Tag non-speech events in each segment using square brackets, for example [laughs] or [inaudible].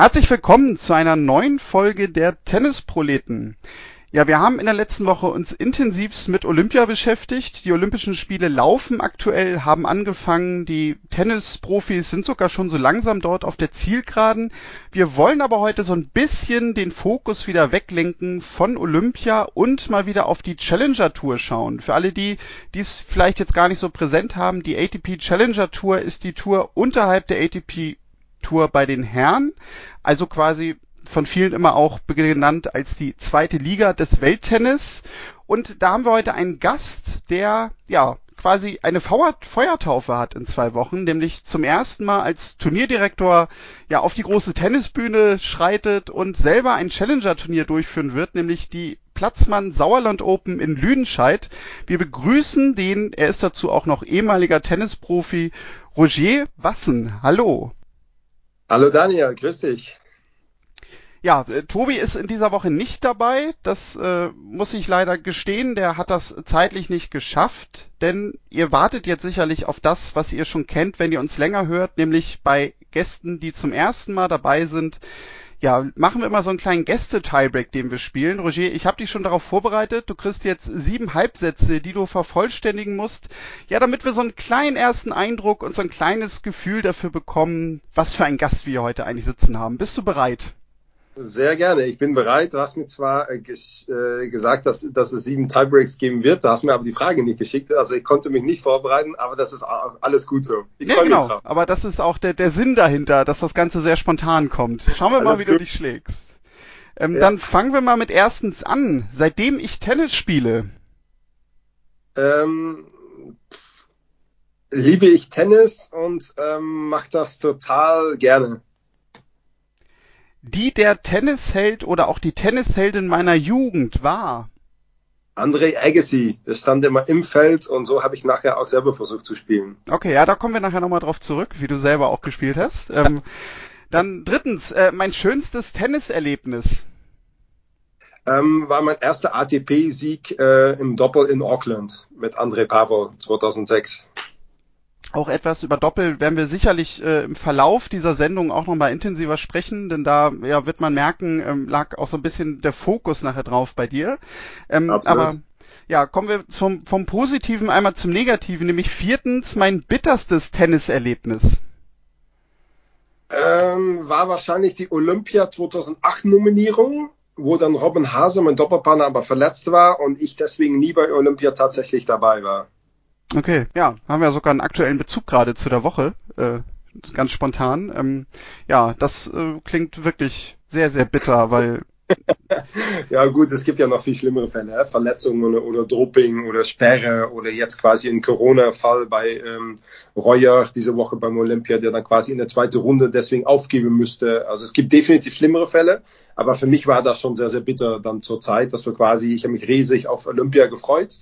Herzlich willkommen zu einer neuen Folge der Tennisproleten. Ja, wir haben in der letzten Woche uns intensivst mit Olympia beschäftigt. Die Olympischen Spiele laufen aktuell, haben angefangen. Die Tennisprofis sind sogar schon so langsam dort auf der Zielgeraden. Wir wollen aber heute so ein bisschen den Fokus wieder weglenken von Olympia und mal wieder auf die Challenger Tour schauen. Für alle die, die es vielleicht jetzt gar nicht so präsent haben, die ATP Challenger Tour ist die Tour unterhalb der ATP Tour bei den Herren, also quasi von vielen immer auch genannt als die zweite Liga des Welttennis. Und da haben wir heute einen Gast, der ja quasi eine Feuertaufe hat in zwei Wochen, nämlich zum ersten Mal als Turnierdirektor ja auf die große Tennisbühne schreitet und selber ein Challenger-Turnier durchführen wird, nämlich die Platzmann Sauerland Open in Lüdenscheid. Wir begrüßen den, er ist dazu auch noch ehemaliger Tennisprofi, Roger Wassen. Hallo. Hallo Daniel, grüß dich. Ja, äh, Tobi ist in dieser Woche nicht dabei. Das äh, muss ich leider gestehen. Der hat das zeitlich nicht geschafft, denn ihr wartet jetzt sicherlich auf das, was ihr schon kennt, wenn ihr uns länger hört, nämlich bei Gästen, die zum ersten Mal dabei sind, ja, machen wir immer so einen kleinen Gäste-Tiebreak, den wir spielen. Roger, ich habe dich schon darauf vorbereitet. Du kriegst jetzt sieben Halbsätze, die du vervollständigen musst. Ja, damit wir so einen kleinen ersten Eindruck und so ein kleines Gefühl dafür bekommen, was für ein Gast wir heute eigentlich sitzen haben. Bist du bereit? Sehr gerne. Ich bin bereit. Du hast mir zwar äh, äh, gesagt, dass, dass es sieben Tiebreaks geben wird. Da hast mir aber die Frage nicht geschickt. Also ich konnte mich nicht vorbereiten, aber das ist alles gut so. Ich ja, genau. Drauf. Aber das ist auch der, der Sinn dahinter, dass das Ganze sehr spontan kommt. Schauen wir mal, wie gut. du dich schlägst. Ähm, ja. Dann fangen wir mal mit erstens an. Seitdem ich Tennis spiele. Ähm, liebe ich Tennis und ähm, mache das total gerne die der Tennisheld oder auch die Tennisheldin meiner Jugend war? André Agassi, der stand immer im Feld und so habe ich nachher auch selber versucht zu spielen. Okay, ja, da kommen wir nachher nochmal drauf zurück, wie du selber auch gespielt hast. Ähm, [laughs] dann drittens, äh, mein schönstes Tenniserlebnis. Ähm, war mein erster ATP-Sieg äh, im Doppel in Auckland mit André Pavel 2006 auch etwas über Doppel werden wir sicherlich äh, im Verlauf dieser Sendung auch nochmal intensiver sprechen, denn da ja, wird man merken, ähm, lag auch so ein bisschen der Fokus nachher drauf bei dir. Ähm, aber ja, kommen wir zum, vom Positiven einmal zum Negativen, nämlich viertens mein bitterstes Tenniserlebnis. Ähm, war wahrscheinlich die Olympia 2008 Nominierung, wo dann Robin Hase, mein Doppelpartner, aber verletzt war und ich deswegen nie bei Olympia tatsächlich dabei war. Okay, ja, haben wir sogar einen aktuellen Bezug gerade zu der Woche, äh, ganz spontan. Ähm, ja, das äh, klingt wirklich sehr, sehr bitter, weil [laughs] ja gut, es gibt ja noch viel schlimmere Fälle, äh? Verletzungen oder Doping oder Sperre oder jetzt quasi ein Corona-Fall bei ähm, Royer diese Woche beim Olympia, der dann quasi in der zweiten Runde deswegen aufgeben müsste. Also es gibt definitiv schlimmere Fälle, aber für mich war das schon sehr, sehr bitter dann zur Zeit, dass wir quasi, ich habe mich riesig auf Olympia gefreut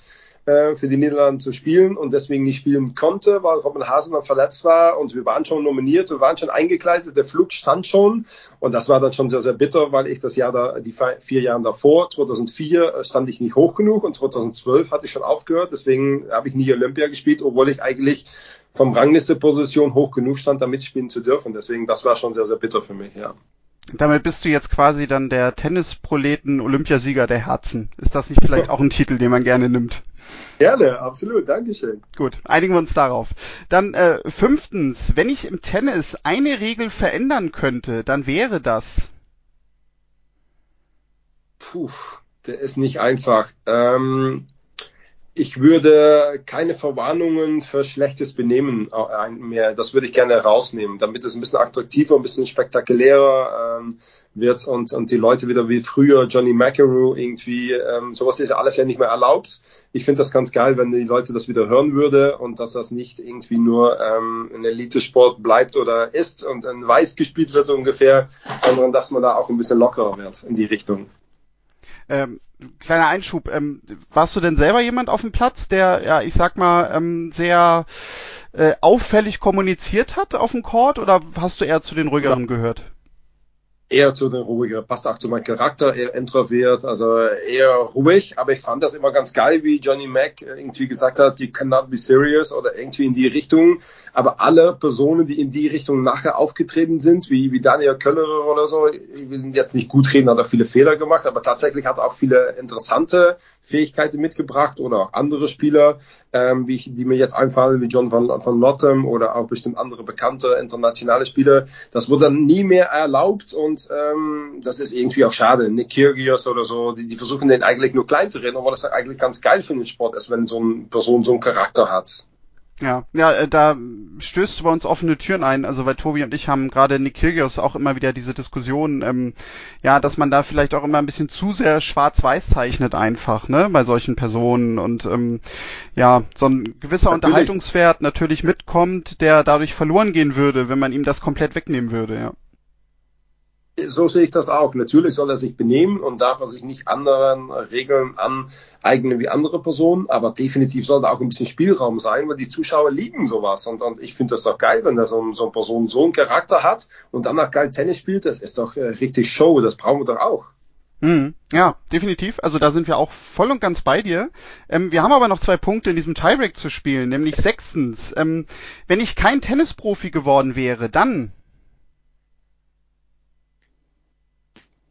äh, für die Niederlande zu spielen und deswegen nicht spielen konnte, weil Robin Hasen dann verletzt war und wir waren schon nominiert, wir waren schon eingekleidet, der Flug stand schon und das war dann schon sehr, sehr bitter, weil ich das Jahr da, die vier Jahre davor, 2004, äh, stand ich nicht hoch genug und 2012 hatte ich schon aufgehört, deswegen habe ich nie Olympia gespielt, obwohl ich eigentlich vom Rangliste-Position hoch genug stand, da mitspielen zu dürfen. Deswegen, das war schon sehr, sehr bitter für mich, ja. Damit bist du jetzt quasi dann der Tennisproleten-Olympiasieger der Herzen. Ist das nicht vielleicht [laughs] auch ein Titel, den man gerne nimmt? Gerne, absolut, Dankeschön. Gut, einigen wir uns darauf. Dann äh, fünftens, wenn ich im Tennis eine Regel verändern könnte, dann wäre das. Puh, der ist nicht einfach. Ähm, ich würde keine Verwarnungen für schlechtes Benehmen äh, mehr, das würde ich gerne rausnehmen, damit es ein bisschen attraktiver, ein bisschen spektakulärer ähm, wird und, und die Leute wieder wie früher Johnny McEnroe irgendwie, ähm, sowas ist alles ja nicht mehr erlaubt. Ich finde das ganz geil, wenn die Leute das wieder hören würde und dass das nicht irgendwie nur ähm, ein Elitesport bleibt oder ist und ein Weiß gespielt wird so ungefähr, sondern dass man da auch ein bisschen lockerer wird in die Richtung. Ähm, kleiner Einschub, ähm, warst du denn selber jemand auf dem Platz, der, ja, ich sag mal, ähm, sehr äh, auffällig kommuniziert hat auf dem Court oder hast du eher zu den ruhigeren ja. gehört? Eher zu den ruhiger, passt auch zu meinem Charakter, eher introvert, also eher ruhig, aber ich fand das immer ganz geil, wie Johnny Mac irgendwie gesagt hat, you cannot be serious oder irgendwie in die Richtung, aber alle Personen, die in die Richtung nachher aufgetreten sind, wie, wie Daniel Köllerer oder so, ich will jetzt nicht gut reden, hat er viele Fehler gemacht, aber tatsächlich hat er auch viele interessante Fähigkeiten mitgebracht oder auch andere Spieler, ähm, wie ich, die mir jetzt einfallen, wie John van, van Lottem oder auch bestimmt andere bekannte internationale Spieler. Das wurde dann nie mehr erlaubt und ähm, das ist irgendwie auch schade. Nick Kyrgios oder so, die, die versuchen den eigentlich nur klein zu reden, aber das ist eigentlich ganz geil für den Sport ist, wenn so eine Person so einen Charakter hat. Ja, ja, äh, da stößt du bei uns offene Türen ein. Also weil Tobi und ich haben gerade Nick Kyrgios auch immer wieder diese Diskussion, ähm, ja, dass man da vielleicht auch immer ein bisschen zu sehr schwarz-weiß zeichnet einfach, ne, bei solchen Personen und ähm, ja, so ein gewisser natürlich. Unterhaltungswert natürlich mitkommt, der dadurch verloren gehen würde, wenn man ihm das komplett wegnehmen würde, ja so sehe ich das auch. Natürlich soll er sich benehmen und darf er sich nicht anderen Regeln aneignen wie andere Personen, aber definitiv soll da auch ein bisschen Spielraum sein, weil die Zuschauer lieben sowas. Und, und ich finde das doch geil, wenn da so, so eine Person so einen Charakter hat und dann auch geil Tennis spielt. Das ist doch äh, richtig Show, das brauchen wir doch auch. Hm, ja, definitiv. Also da sind wir auch voll und ganz bei dir. Ähm, wir haben aber noch zwei Punkte in diesem Tiebreak zu spielen, nämlich sechstens. Ähm, wenn ich kein Tennisprofi geworden wäre, dann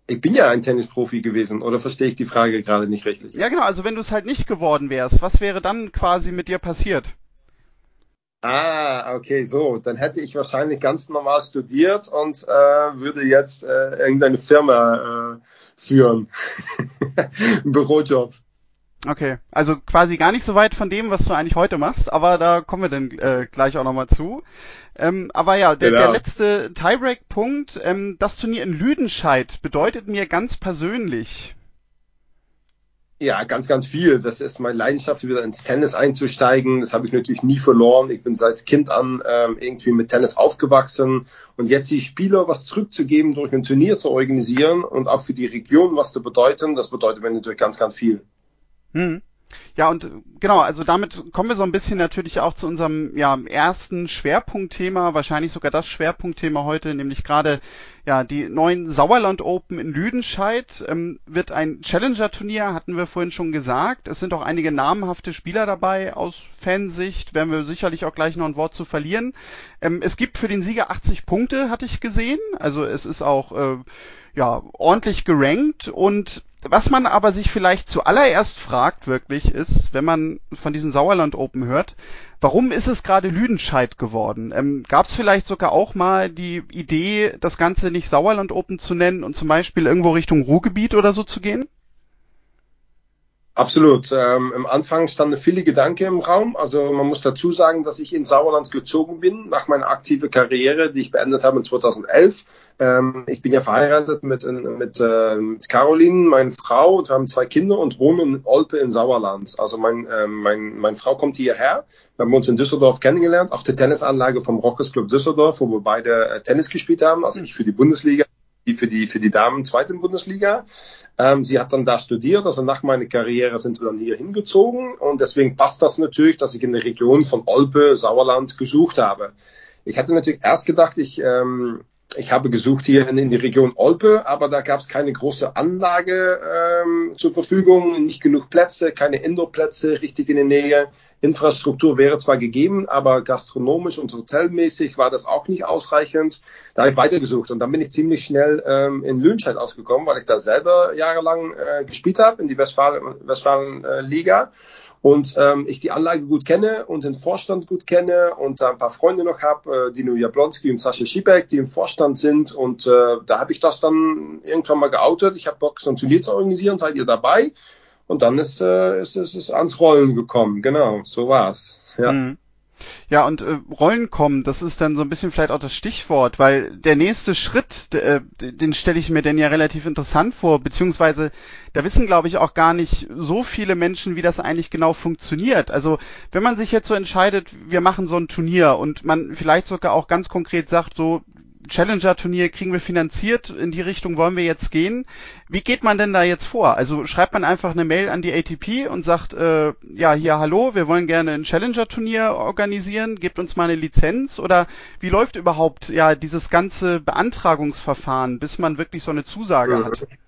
Ich bin ja ein Tennisprofi gewesen, oder verstehe ich die Frage gerade nicht richtig? Ja, genau, also wenn du es halt nicht geworden wärst, was wäre dann quasi mit dir passiert? Ah, okay, so. Dann hätte ich wahrscheinlich ganz normal studiert und äh, würde jetzt äh, irgendeine Firma äh, führen. Ein [laughs] Bürojob. Okay, also quasi gar nicht so weit von dem, was du eigentlich heute machst, aber da kommen wir dann äh, gleich auch nochmal zu. Ähm, aber ja, der, genau. der letzte Tiebreak-Punkt, ähm, das Turnier in Lüdenscheid bedeutet mir ganz persönlich. Ja, ganz, ganz viel. Das ist meine Leidenschaft, wieder ins Tennis einzusteigen. Das habe ich natürlich nie verloren. Ich bin seit Kind an ähm, irgendwie mit Tennis aufgewachsen. Und jetzt die Spieler was zurückzugeben, durch ein Turnier zu organisieren und auch für die Region was zu bedeuten, das bedeutet mir natürlich ganz, ganz viel. Hm. Ja, und genau, also damit kommen wir so ein bisschen natürlich auch zu unserem ja, ersten Schwerpunktthema, wahrscheinlich sogar das Schwerpunktthema heute, nämlich gerade ja die neuen Sauerland Open in Lüdenscheid ähm, wird ein Challenger-Turnier, hatten wir vorhin schon gesagt. Es sind auch einige namhafte Spieler dabei aus Fansicht, werden wir sicherlich auch gleich noch ein Wort zu verlieren. Ähm, es gibt für den Sieger 80 Punkte, hatte ich gesehen. Also es ist auch äh, ja ordentlich gerankt und was man aber sich vielleicht zuallererst fragt wirklich ist, wenn man von diesen Sauerland Open hört, warum ist es gerade Lüdenscheid geworden? Ähm, Gab es vielleicht sogar auch mal die Idee, das Ganze nicht Sauerland Open zu nennen und zum Beispiel irgendwo Richtung Ruhrgebiet oder so zu gehen? Absolut. Ähm, Im Anfang standen viele Gedanken im Raum. Also man muss dazu sagen, dass ich in Sauerland gezogen bin nach meiner aktiven Karriere, die ich beendet habe in 2011. Ähm, ich bin ja verheiratet mit, mit, äh, mit Caroline, meine Frau, und wir haben zwei Kinder und wohnen in Olpe in Sauerland. Also mein, äh, mein, meine Frau kommt hierher. Wir haben uns in Düsseldorf kennengelernt, auf der Tennisanlage vom Rockers Club Düsseldorf, wo wir beide äh, Tennis gespielt haben. Also ich für die Bundesliga, für die, für die Damen zweiten Bundesliga. Ähm, sie hat dann da studiert, also nach meiner Karriere sind wir dann hier hingezogen und deswegen passt das natürlich, dass ich in der Region von Olpe, Sauerland gesucht habe. Ich hatte natürlich erst gedacht, ich, ähm, ich habe gesucht hier in, in die Region Olpe, aber da gab es keine große Anlage ähm, zur Verfügung, nicht genug Plätze, keine Indoor-Plätze richtig in der Nähe. Infrastruktur wäre zwar gegeben, aber gastronomisch und hotelmäßig war das auch nicht ausreichend. Da habe ich weitergesucht und dann bin ich ziemlich schnell ähm, in Lüdenscheid ausgekommen, weil ich da selber jahrelang äh, gespielt habe in die Westfalen-Liga. Westfalen, äh, und ähm, ich die Anlage gut kenne und den Vorstand gut kenne und da ein paar Freunde noch habe, äh, Dino Jablonski und Sascha Schiebeck, die im Vorstand sind und äh, da habe ich das dann irgendwann mal geoutet. Ich habe Bock, so ein Turnier zu organisieren, seid ihr dabei? Und dann ist, äh, ist, ist es ans Rollen gekommen. Genau, so war's. Ja. Mhm. Ja, und äh, Rollen kommen, das ist dann so ein bisschen vielleicht auch das Stichwort, weil der nächste Schritt, äh, den stelle ich mir denn ja relativ interessant vor, beziehungsweise da wissen, glaube ich, auch gar nicht so viele Menschen, wie das eigentlich genau funktioniert. Also wenn man sich jetzt so entscheidet, wir machen so ein Turnier und man vielleicht sogar auch ganz konkret sagt, so Challenger-Turnier kriegen wir finanziert, in die Richtung wollen wir jetzt gehen. Wie geht man denn da jetzt vor? Also schreibt man einfach eine Mail an die ATP und sagt, äh, ja, hier, hallo, wir wollen gerne ein Challenger-Turnier organisieren, gebt uns mal eine Lizenz oder wie läuft überhaupt ja dieses ganze Beantragungsverfahren, bis man wirklich so eine Zusage mhm. hat? [laughs]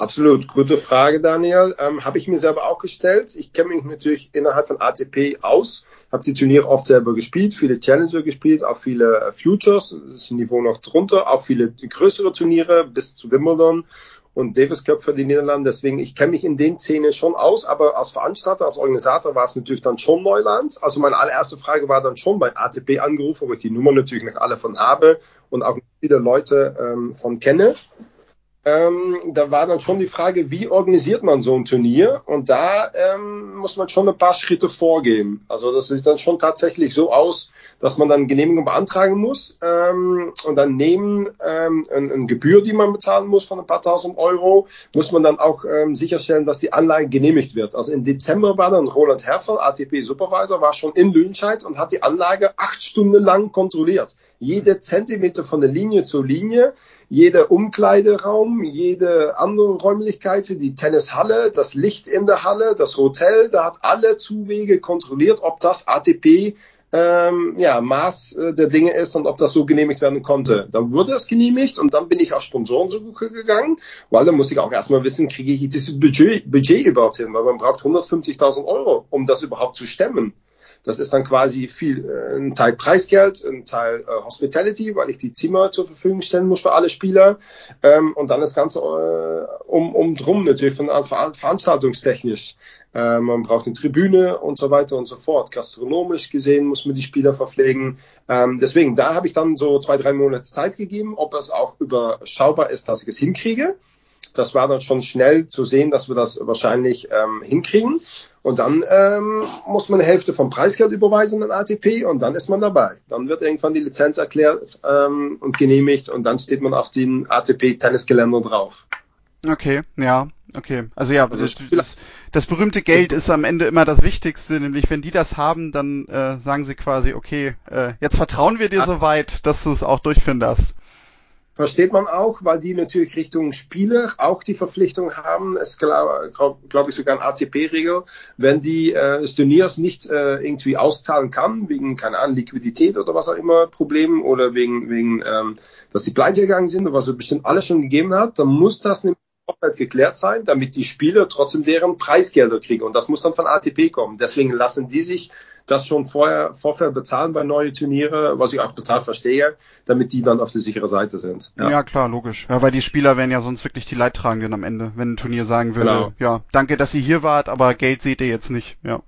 Absolut, gute Frage, Daniel. Ähm, habe ich mir selber auch gestellt. Ich kenne mich natürlich innerhalb von ATP aus, habe die Turniere oft selber gespielt, viele Challenger gespielt, auch viele äh, Futures, das ist ein Niveau noch drunter, auch viele größere Turniere bis zu Wimbledon und Davis Cup für die Niederlande. Deswegen, ich kenne mich in den Szenen schon aus, aber als Veranstalter, als Organisator war es natürlich dann schon Neuland. Also meine allererste Frage war dann schon bei ATP angerufen, wo ich die Nummer natürlich noch alle von habe und auch viele Leute ähm, von kenne ähm, da war dann schon die Frage, wie organisiert man so ein Turnier? Und da ähm, muss man schon ein paar Schritte vorgehen. Also das sieht dann schon tatsächlich so aus, dass man dann Genehmigung beantragen muss ähm, und dann neben ähm, ein, ein Gebühr, die man bezahlen muss von ein paar tausend Euro, muss man dann auch ähm, sicherstellen, dass die Anlage genehmigt wird. Also im Dezember war dann Roland Herfel, ATP Supervisor, war schon in Lüdenscheid und hat die Anlage acht Stunden lang kontrolliert. Jede Zentimeter von der Linie zur Linie jeder Umkleideraum, jede andere Räumlichkeit, die Tennishalle, das Licht in der Halle, das Hotel, da hat alle Zuwege kontrolliert, ob das ATP ähm, ja, Maß äh, der Dinge ist und ob das so genehmigt werden konnte. Dann wurde es genehmigt und dann bin ich auf Sponsorensuche gegangen, weil dann muss ich auch erstmal wissen, kriege ich dieses Budget, Budget überhaupt hin, weil man braucht 150.000 Euro, um das überhaupt zu stemmen. Das ist dann quasi viel, äh, ein Teil Preisgeld, ein Teil äh, Hospitality, weil ich die Zimmer zur Verfügung stellen muss für alle Spieler. Ähm, und dann das Ganze äh, um, um drum natürlich von ver veranstaltungstechnisch. Äh, man braucht eine Tribüne und so weiter und so fort. Gastronomisch gesehen muss man die Spieler verpflegen. Ähm, deswegen, da habe ich dann so zwei, drei Monate Zeit gegeben, ob es auch überschaubar ist, dass ich es hinkriege. Das war dann schon schnell zu sehen, dass wir das wahrscheinlich ähm, hinkriegen. Und dann ähm, muss man eine Hälfte vom Preisgeld überweisen an ATP und dann ist man dabei. Dann wird irgendwann die Lizenz erklärt ähm, und genehmigt und dann steht man auf den ATP-Tennisgeländer drauf. Okay, ja, okay. Also ja, also das, das, berühmte Geld ist am Ende immer das Wichtigste, nämlich wenn die das haben, dann äh, sagen sie quasi, okay, äh, jetzt vertrauen wir dir so weit, dass du es auch durchführen darfst. Versteht man auch, weil die natürlich Richtung Spieler auch die Verpflichtung haben. Es glaube glaub, ich sogar eine ATP-Regel, wenn die äh, das Turniers nicht äh, irgendwie auszahlen kann, wegen, keine Ahnung, Liquidität oder was auch immer, Problemen oder wegen, wegen ähm, dass sie pleite gegangen sind oder was es bestimmt alles schon gegeben hat, dann muss das nämlich Vorfeld geklärt sein, damit die Spieler trotzdem deren Preisgelder kriegen. Und das muss dann von ATP kommen. Deswegen lassen die sich das schon vorher, Vorfeld bezahlen bei neuen Turniere, was ich auch total verstehe, damit die dann auf der sicheren Seite sind. Ja. ja, klar, logisch. Ja, weil die Spieler wären ja sonst wirklich die Leidtragenden am Ende, wenn ein Turnier sagen würde, genau. ja, danke, dass ihr hier wart, aber Geld seht ihr jetzt nicht. Ja.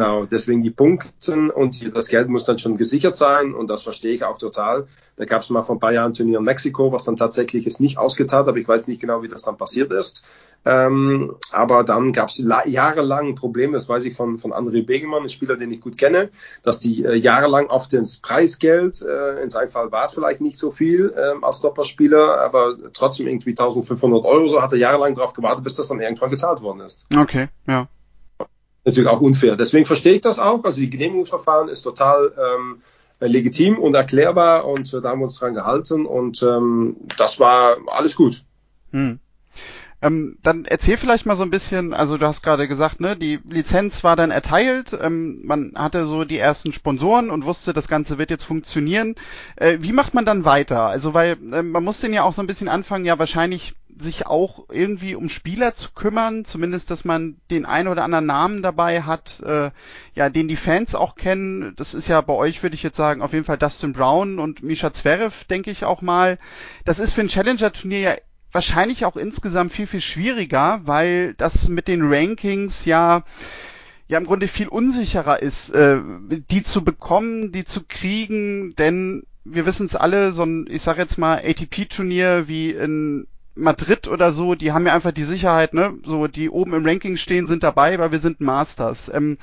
Genau, deswegen die Punkte und das Geld muss dann schon gesichert sein und das verstehe ich auch total. Da gab es mal vor ein paar Jahren ein Turnier in Mexiko, was dann tatsächlich ist nicht ausgezahlt, aber ich weiß nicht genau, wie das dann passiert ist. Ähm, aber dann gab es jahrelang Probleme, das weiß ich von, von André Begemann, ein Spieler, den ich gut kenne, dass die äh, jahrelang oft ins Preisgeld, äh, in seinem Fall war es vielleicht nicht so viel äh, als Doppelspieler, aber trotzdem irgendwie 1500 Euro, so hat er jahrelang darauf gewartet, bis das dann irgendwann gezahlt worden ist. Okay, ja natürlich auch unfair. Deswegen verstehe ich das auch. Also die Genehmigungsverfahren ist total ähm, legitim und erklärbar und äh, da haben wir uns dran gehalten und ähm, das war alles gut. Hm. Ähm, dann erzähl vielleicht mal so ein bisschen, also du hast gerade gesagt, ne, die Lizenz war dann erteilt, ähm, man hatte so die ersten Sponsoren und wusste, das Ganze wird jetzt funktionieren. Äh, wie macht man dann weiter? Also weil äh, man muss den ja auch so ein bisschen anfangen, ja wahrscheinlich sich auch irgendwie um Spieler zu kümmern, zumindest, dass man den einen oder anderen Namen dabei hat, äh, ja, den die Fans auch kennen. Das ist ja bei euch, würde ich jetzt sagen, auf jeden Fall Dustin Brown und Misha Zverev, denke ich auch mal. Das ist für ein Challenger-Turnier ja wahrscheinlich auch insgesamt viel, viel schwieriger, weil das mit den Rankings ja ja im Grunde viel unsicherer ist, äh, die zu bekommen, die zu kriegen, denn wir wissen es alle, so ein, ich sag jetzt mal, ATP-Turnier wie in Madrid oder so, die haben ja einfach die Sicherheit, ne, so die oben im Ranking stehen, sind dabei, weil wir sind Masters. Ähm,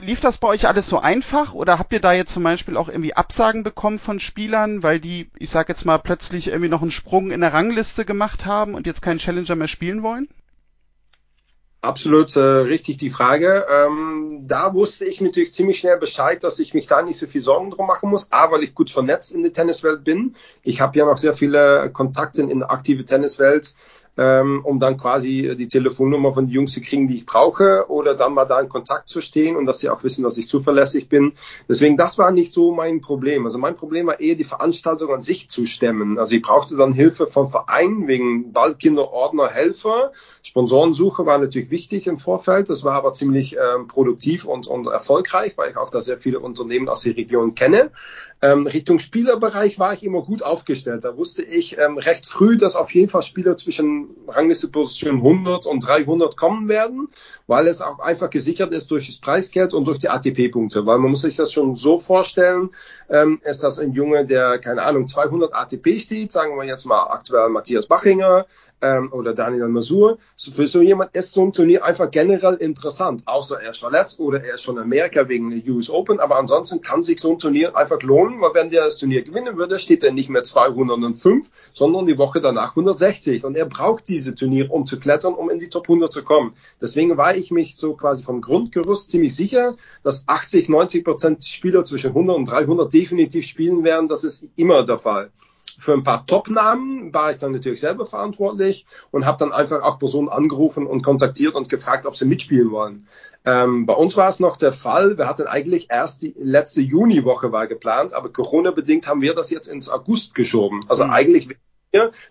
lief das bei euch alles so einfach oder habt ihr da jetzt zum Beispiel auch irgendwie Absagen bekommen von Spielern, weil die, ich sag jetzt mal, plötzlich irgendwie noch einen Sprung in der Rangliste gemacht haben und jetzt keinen Challenger mehr spielen wollen? Absolut äh, richtig die Frage. Ähm, da wusste ich natürlich ziemlich schnell Bescheid, dass ich mich da nicht so viel Sorgen drum machen muss. A, weil ich gut vernetzt in der Tenniswelt bin. Ich habe ja noch sehr viele Kontakte in der aktive Tenniswelt ähm, um dann quasi die Telefonnummer von den Jungs zu kriegen, die ich brauche, oder dann mal da in Kontakt zu stehen und dass sie auch wissen, dass ich zuverlässig bin. Deswegen, das war nicht so mein Problem. Also mein Problem war eher die Veranstaltung an sich zu stemmen. Also ich brauchte dann Hilfe vom Verein wegen Waldkinder, Ordner, Helfer. Sponsorensuche war natürlich wichtig im Vorfeld. Das war aber ziemlich ähm, produktiv und, und erfolgreich, weil ich auch da sehr viele Unternehmen aus der Region kenne. Ähm, Richtung Spielerbereich war ich immer gut aufgestellt. Da wusste ich ähm, recht früh, dass auf jeden Fall Spieler zwischen Rangliste Position 100 und 300 kommen werden, weil es auch einfach gesichert ist durch das Preisgeld und durch die ATP-Punkte. Weil man muss sich das schon so vorstellen, ähm, ist das ein Junge, der, keine Ahnung, 200 ATP steht, sagen wir jetzt mal aktuell Matthias Bachinger, ähm, oder Daniel Masur. Für so jemand ist so ein Turnier einfach generell interessant, außer er ist verletzt oder er ist schon in Amerika wegen der US Open. Aber ansonsten kann sich so ein Turnier einfach lohnen, weil wenn der das Turnier gewinnen würde, steht er nicht mehr 205, sondern die Woche danach 160. Und er braucht diese Turnier, um zu klettern, um in die Top 100 zu kommen. Deswegen war ich mich so quasi vom Grundgerüst ziemlich sicher, dass 80, 90 Prozent Spieler zwischen 100 und 300 definitiv spielen werden. Das ist immer der Fall für ein paar Top-Namen war ich dann natürlich selber verantwortlich und habe dann einfach auch Personen angerufen und kontaktiert und gefragt, ob sie mitspielen wollen. Ähm, bei uns war es noch der Fall, wir hatten eigentlich erst die letzte Juniwoche war geplant, aber Corona-bedingt haben wir das jetzt ins August geschoben. Also mhm. eigentlich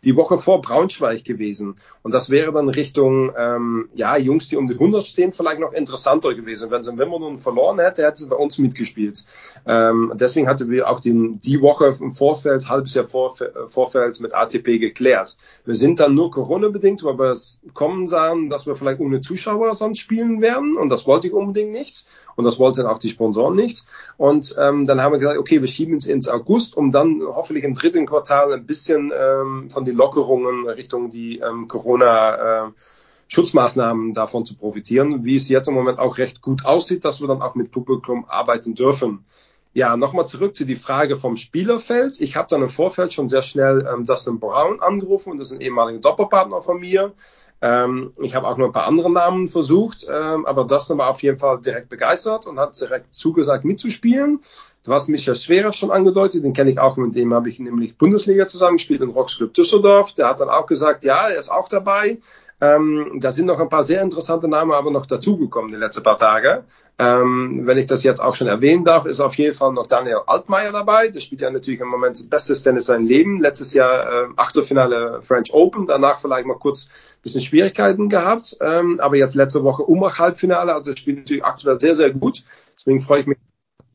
die Woche vor Braunschweig gewesen. Und das wäre dann Richtung, ähm, ja, Jungs, die um die 100 stehen, vielleicht noch interessanter gewesen. Wenn sie in Wimbledon verloren hätte, hätte sie bei uns mitgespielt. Ähm, deswegen hatten wir auch die, die Woche im Vorfeld, halbes Jahr vor, Vorfeld mit ATP geklärt. Wir sind dann nur Corona-bedingt, weil wir es kommen sahen, dass wir vielleicht ohne Zuschauer sonst spielen werden. Und das wollte ich unbedingt nicht. Und das wollten auch die Sponsoren nicht. Und ähm, dann haben wir gesagt, okay, wir schieben es ins August, um dann hoffentlich im dritten Quartal ein bisschen ähm, von den Lockerungen Richtung die ähm, Corona äh, Schutzmaßnahmen davon zu profitieren, wie es jetzt im Moment auch recht gut aussieht, dass wir dann auch mit Publikum arbeiten dürfen. Ja, nochmal zurück zu die Frage vom Spielerfeld. Ich habe dann im Vorfeld schon sehr schnell ähm, Dustin Brown angerufen und das ist ein ehemaliger Doppelpartner von mir. Ähm, ich habe auch noch ein paar andere Namen versucht, ähm, aber Dustin war auf jeden Fall direkt begeistert und hat direkt zugesagt mitzuspielen. Du hast Michael Schwerer schon angedeutet, den kenne ich auch, mit dem habe ich nämlich Bundesliga zusammengespielt in Rocks Club Düsseldorf. Der hat dann auch gesagt, ja, er ist auch dabei. Ähm, da sind noch ein paar sehr interessante Namen aber noch dazugekommen die letzten paar Tage. Ähm, wenn ich das jetzt auch schon erwähnen darf, ist auf jeden Fall noch Daniel Altmaier dabei. Der spielt ja natürlich im Moment das beste Tennis sein Leben. Letztes Jahr äh, Achtelfinale French Open, danach vielleicht mal kurz ein bisschen Schwierigkeiten gehabt. Ähm, aber jetzt letzte Woche Umach Halbfinale, also spielt natürlich aktuell sehr, sehr gut. Deswegen freue ich mich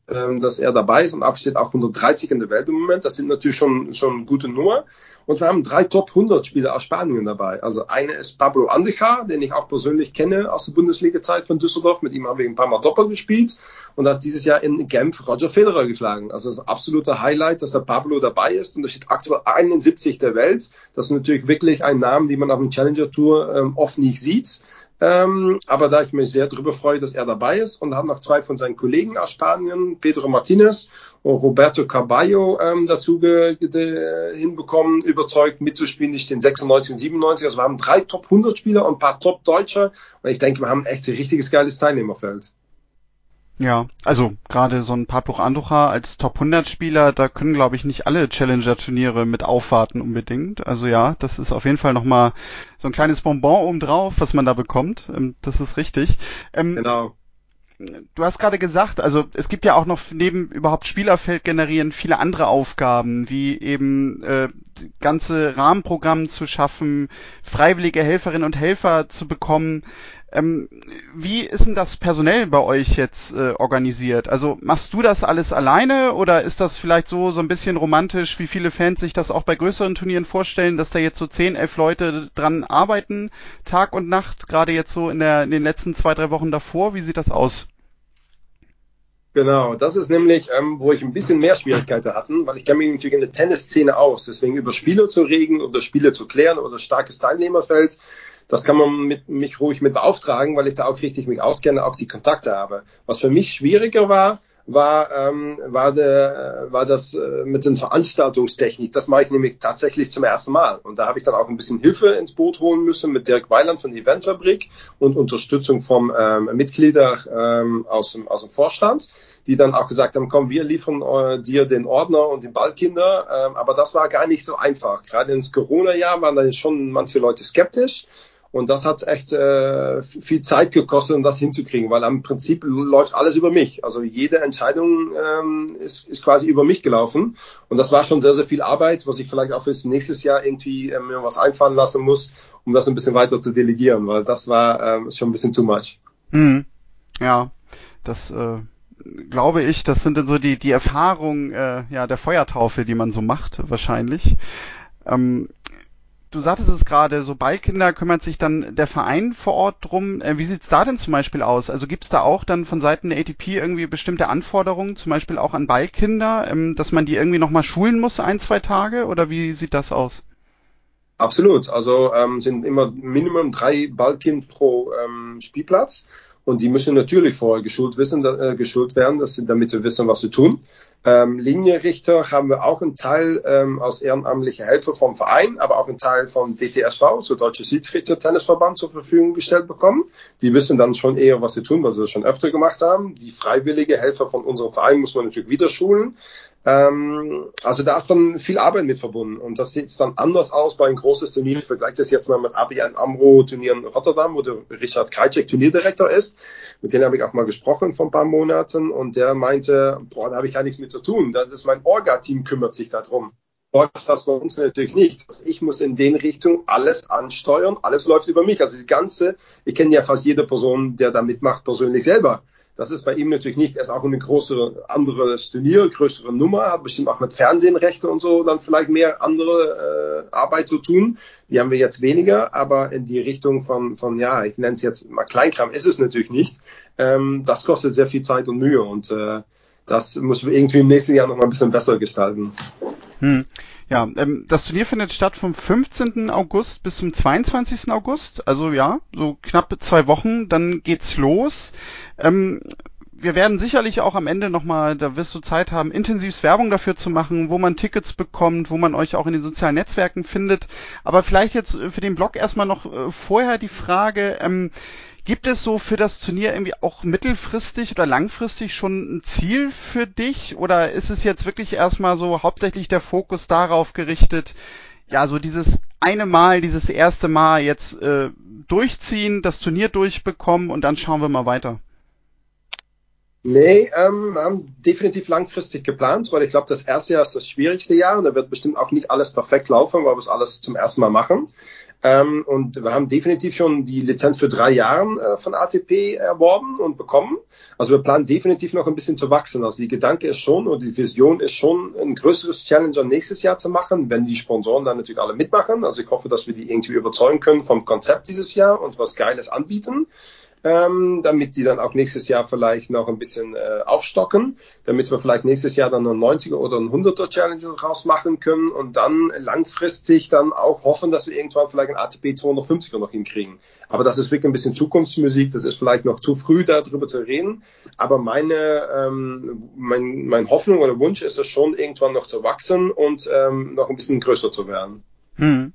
ähm, dass er dabei ist und auch steht auch 130 in der Welt im Moment. Das sind natürlich schon, schon gute Nummer. Und wir haben drei Top 100 Spieler aus Spanien dabei. Also eine ist Pablo Andejar, den ich auch persönlich kenne aus der Bundesliga-Zeit von Düsseldorf. Mit ihm haben wir ein paar Mal Doppel gespielt und hat dieses Jahr in Genf Roger Federer geschlagen. Also das absoluter Highlight, dass der Pablo dabei ist und er steht aktuell 71 der Welt. Das ist natürlich wirklich ein Name, den man auf dem Challenger Tour ähm, oft nicht sieht. Ähm, aber da ich mich sehr darüber freue, dass er dabei ist und haben noch zwei von seinen Kollegen aus Spanien, Pedro Martinez und Roberto Caballo, ähm, dazu hinbekommen, überzeugt mitzuspielen. Die stehen 96 und 97. Also wir haben drei Top 100 Spieler und ein paar Top Deutsche. Und ich denke, wir haben echt ein richtiges geiles Teilnehmerfeld. Ja, also gerade so ein Pablo Andujar als Top 100 Spieler, da können glaube ich nicht alle Challenger Turniere mit aufwarten unbedingt. Also ja, das ist auf jeden Fall nochmal so ein kleines Bonbon oben drauf, was man da bekommt. Ähm, das ist richtig. Ähm, genau. Du hast gerade gesagt, also es gibt ja auch noch neben überhaupt Spielerfeld generieren viele andere Aufgaben, wie eben äh, ganze Rahmenprogramme zu schaffen, freiwillige Helferinnen und Helfer zu bekommen. Ähm, wie ist denn das personell bei euch jetzt äh, organisiert? Also machst du das alles alleine oder ist das vielleicht so so ein bisschen romantisch, wie viele Fans sich das auch bei größeren Turnieren vorstellen, dass da jetzt so zehn, elf Leute dran arbeiten, Tag und Nacht, gerade jetzt so in, der, in den letzten zwei, drei Wochen davor? Wie sieht das aus? Genau, das ist nämlich, ähm, wo ich ein bisschen mehr Schwierigkeiten hatte, weil ich kenne mich natürlich in der Tennisszene aus. Deswegen über Spiele zu regen oder Spiele zu klären oder starkes Teilnehmerfeld, das kann man mit, mich ruhig mit beauftragen, weil ich da auch richtig mich auskenne, auch die Kontakte habe. Was für mich schwieriger war, war, ähm, war, der, war das äh, mit den Veranstaltungstechnik. Das mache ich nämlich tatsächlich zum ersten Mal. Und da habe ich dann auch ein bisschen Hilfe ins Boot holen müssen mit Dirk Weiland von Eventfabrik und Unterstützung vom ähm, Mitglieder ähm, aus, dem, aus dem Vorstand, die dann auch gesagt haben, komm, wir liefern äh, dir den Ordner und den Ballkinder. Ähm, aber das war gar nicht so einfach. Gerade ins Corona-Jahr waren dann schon manche Leute skeptisch. Und das hat echt äh, viel Zeit gekostet, um das hinzukriegen, weil am Prinzip läuft alles über mich. Also jede Entscheidung ähm, ist, ist quasi über mich gelaufen. Und das war schon sehr, sehr viel Arbeit, was ich vielleicht auch fürs nächstes Jahr irgendwie äh, mir was einfallen lassen muss, um das ein bisschen weiter zu delegieren, weil das war äh, schon ein bisschen too much. Hm. Ja, das äh, glaube ich, das sind dann so die, die Erfahrungen äh, ja, der Feuertaufe, die man so macht, wahrscheinlich. Ähm, du sagtest es gerade, so Ballkinder kümmert sich dann der Verein vor Ort drum. Äh, wie sieht's da denn zum Beispiel aus? Also gibt's da auch dann von Seiten der ATP irgendwie bestimmte Anforderungen, zum Beispiel auch an Ballkinder, ähm, dass man die irgendwie nochmal schulen muss, ein, zwei Tage? Oder wie sieht das aus? Absolut. Also ähm, sind immer Minimum drei Ballkind pro ähm, Spielplatz. Und die müssen natürlich vorher geschult wissen, äh, geschult werden, dass sie, damit sie wissen, was sie tun. Ähm, Linienrichter haben wir auch einen Teil ähm, aus ehrenamtlicher Helfer vom Verein, aber auch einen Teil vom DTSV, so Deutsche Schiedsrichter Tennisverband, zur Verfügung gestellt bekommen. Die wissen dann schon eher, was sie tun, was sie schon öfter gemacht haben. Die freiwillige Helfer von unserem Verein muss man natürlich wieder schulen. Ähm, also da ist dann viel Arbeit mit verbunden und das sieht dann anders aus bei einem großes Turnier. Ich vergleiche das jetzt mal mit ABN AMRO Turnier in Rotterdam, wo der Richard Krajcek Turnierdirektor ist. Mit dem habe ich auch mal gesprochen vor ein paar Monaten und der meinte, boah, da habe ich gar nichts mit zu tun. Das ist mein Orga-Team kümmert sich darum. Das bei uns natürlich nicht. Ich muss in den Richtung alles ansteuern. Alles läuft über mich. Also die ganze, ich kenne ja fast jede Person, der da mitmacht, persönlich selber. Das ist bei ihm natürlich nicht. Er ist auch eine größere, andere Turnier, größere Nummer, hat bestimmt auch mit Fernsehenrechte und so dann vielleicht mehr andere äh, Arbeit zu tun. Die haben wir jetzt weniger, aber in die Richtung von, von ja, ich nenne es jetzt mal Kleinkram, ist es natürlich nicht. Ähm, das kostet sehr viel Zeit und Mühe und äh, das müssen wir irgendwie im nächsten Jahr noch mal ein bisschen besser gestalten. Hm. Ja, ähm, das Turnier findet statt vom 15. August bis zum 22. August. Also ja, so knapp zwei Wochen, dann geht's los. Ähm, wir werden sicherlich auch am Ende nochmal, da wirst du Zeit haben, intensiv Werbung dafür zu machen, wo man Tickets bekommt, wo man euch auch in den sozialen Netzwerken findet. Aber vielleicht jetzt für den Blog erstmal noch äh, vorher die Frage, ähm, Gibt es so für das Turnier irgendwie auch mittelfristig oder langfristig schon ein Ziel für dich? Oder ist es jetzt wirklich erstmal so hauptsächlich der Fokus darauf gerichtet, ja, so dieses eine Mal, dieses erste Mal jetzt äh, durchziehen, das Turnier durchbekommen und dann schauen wir mal weiter? Nee, ähm, haben definitiv langfristig geplant, weil ich glaube, das erste Jahr ist das schwierigste Jahr und da wird bestimmt auch nicht alles perfekt laufen, weil wir es alles zum ersten Mal machen. Ähm, und wir haben definitiv schon die Lizenz für drei Jahre äh, von ATP erworben und bekommen. Also wir planen definitiv noch ein bisschen zu wachsen. Also die Gedanke ist schon und die Vision ist schon, ein größeres Challenger nächstes Jahr zu machen, wenn die Sponsoren dann natürlich alle mitmachen. Also ich hoffe, dass wir die irgendwie überzeugen können vom Konzept dieses Jahr und was Geiles anbieten ähm, damit die dann auch nächstes Jahr vielleicht noch ein bisschen äh, aufstocken, damit wir vielleicht nächstes Jahr dann einen 90er oder einen 100er Challenge rausmachen können und dann langfristig dann auch hoffen, dass wir irgendwann vielleicht ein ATP 250er noch hinkriegen. Aber das ist wirklich ein bisschen Zukunftsmusik, das ist vielleicht noch zu früh darüber zu reden, aber meine, ähm, mein, mein Hoffnung oder Wunsch ist es schon, irgendwann noch zu wachsen und ähm, noch ein bisschen größer zu werden. Hm.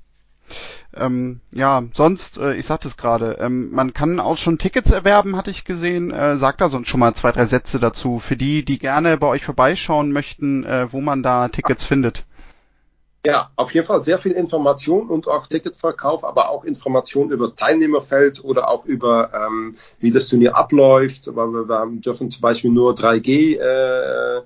Ähm, ja, sonst, äh, ich sagte es gerade, ähm, man kann auch schon Tickets erwerben, hatte ich gesehen. Äh, sagt da sonst schon mal zwei, drei Sätze dazu, für die, die gerne bei euch vorbeischauen möchten, äh, wo man da Tickets findet. Ja, auf jeden Fall sehr viel Information und auch Ticketverkauf, aber auch Information über das Teilnehmerfeld oder auch über, ähm, wie das Turnier abläuft. Aber wir, wir dürfen zum Beispiel nur 3G äh,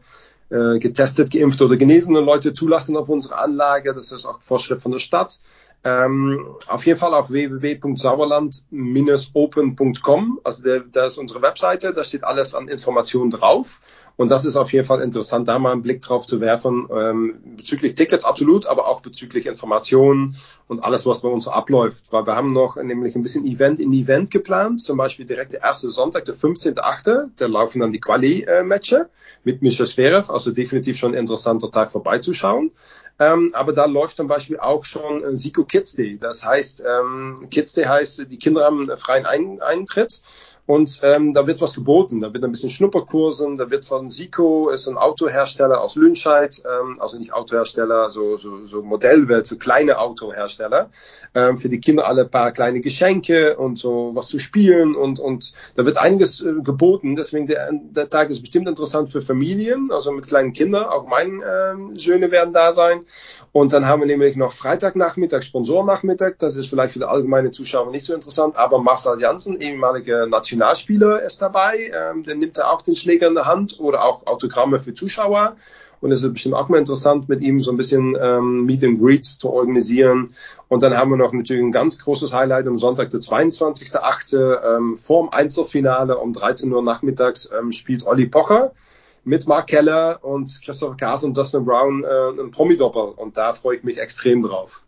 äh, getestet, geimpft oder genesene Leute zulassen auf unsere Anlage. Das ist auch Vorschrift von der Stadt. Ähm, auf jeden Fall auf www.sauerland-open.com. Also der, da ist unsere Webseite, da steht alles an Informationen drauf. Und das ist auf jeden Fall interessant, da mal einen Blick drauf zu werfen, ähm, bezüglich Tickets absolut, aber auch bezüglich Informationen und alles, was bei uns so abläuft. Weil wir haben noch nämlich ein bisschen Event in Event geplant, zum Beispiel direkt der erste Sonntag, der 15.8., da laufen dann die Quali-Matches mit Michel Zverev, also definitiv schon ein interessanter Tag vorbeizuschauen. Ähm, aber da läuft zum Beispiel auch schon äh, Siko Kids Day. Das heißt, ähm, Kids Day heißt, die Kinder haben freien Ein Eintritt Und ähm, da wird was geboten, da wird ein bisschen Schnupperkursen, da wird von Sico, ist ein Autohersteller aus Lünscheid, ähm, also nicht Autohersteller, so, so, so Modellwelt, so kleine Autohersteller, ähm, für die Kinder alle paar kleine Geschenke und so was zu spielen und, und da wird einiges äh, geboten. Deswegen der, der Tag ist bestimmt interessant für Familien, also mit kleinen Kindern, auch meine ähm, Söhne werden da sein. Und dann haben wir nämlich noch Freitagnachmittag, Sponsornachmittag, das ist vielleicht für die allgemeine Zuschauer nicht so interessant, aber Marcel Janssen, ehemaliger National Nationalspieler ist dabei, ähm, der nimmt da auch den Schläger in der Hand oder auch Autogramme für Zuschauer. Und es ist bestimmt auch mal interessant, mit ihm so ein bisschen ähm, Meet and Greets zu organisieren. Und dann haben wir noch natürlich ein ganz großes Highlight am Sonntag, der 22.8. Ähm, vorm Einzelfinale um 13 Uhr nachmittags ähm, spielt Olli Pocher mit Mark Keller und Christopher Kaas und Dustin Brown äh, ein Promi-Doppel. Und da freue ich mich extrem drauf.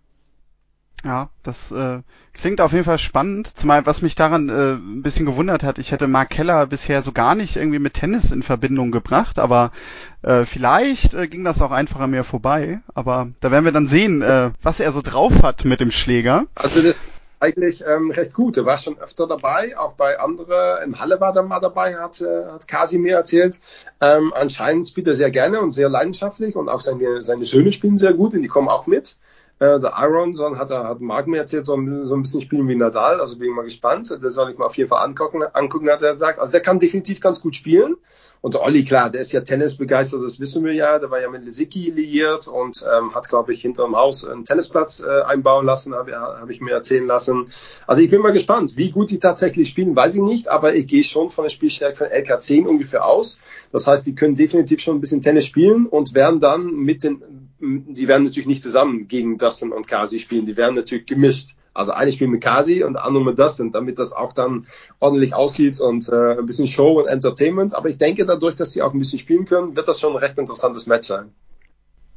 Ja, das äh, klingt auf jeden Fall spannend. Zumal was mich daran äh, ein bisschen gewundert hat, ich hätte Mark Keller bisher so gar nicht irgendwie mit Tennis in Verbindung gebracht, aber äh, vielleicht äh, ging das auch einfach an mir vorbei. Aber da werden wir dann sehen, äh, was er so drauf hat mit dem Schläger. Also das eigentlich ähm, recht gut. Er war schon öfter dabei, auch bei anderen. In Halle war er mal dabei, hat, äh, hat Kasimir erzählt. Ähm, anscheinend spielt er sehr gerne und sehr leidenschaftlich und auch seine, seine Söhne spielen sehr gut und die kommen auch mit. Äh, der Iron, sondern hat, er, hat Mark mir erzählt, so ein, so ein bisschen spielen wie Nadal, also bin ich mal gespannt. Das soll ich mal auf jeden Fall angucken, angucken, hat er gesagt. Also der kann definitiv ganz gut spielen. Und der Olli, klar, der ist ja Tennis begeistert, das wissen wir ja. Der war ja mit Lisicki liiert und ähm, hat, glaube ich, hinterm Haus einen Tennisplatz äh, einbauen lassen, habe hab ich mir erzählen lassen. Also ich bin mal gespannt. Wie gut die tatsächlich spielen, weiß ich nicht, aber ich gehe schon von der Spielstärke von LK10 ungefähr aus. Das heißt, die können definitiv schon ein bisschen Tennis spielen und werden dann mit den, die werden natürlich nicht zusammen gegen Dustin und Kasi spielen, die werden natürlich gemischt. Also eine spielt mit Kasi und der andere mit Dustin, damit das auch dann ordentlich aussieht und äh, ein bisschen Show und Entertainment. Aber ich denke, dadurch, dass sie auch ein bisschen spielen können, wird das schon ein recht interessantes Match sein.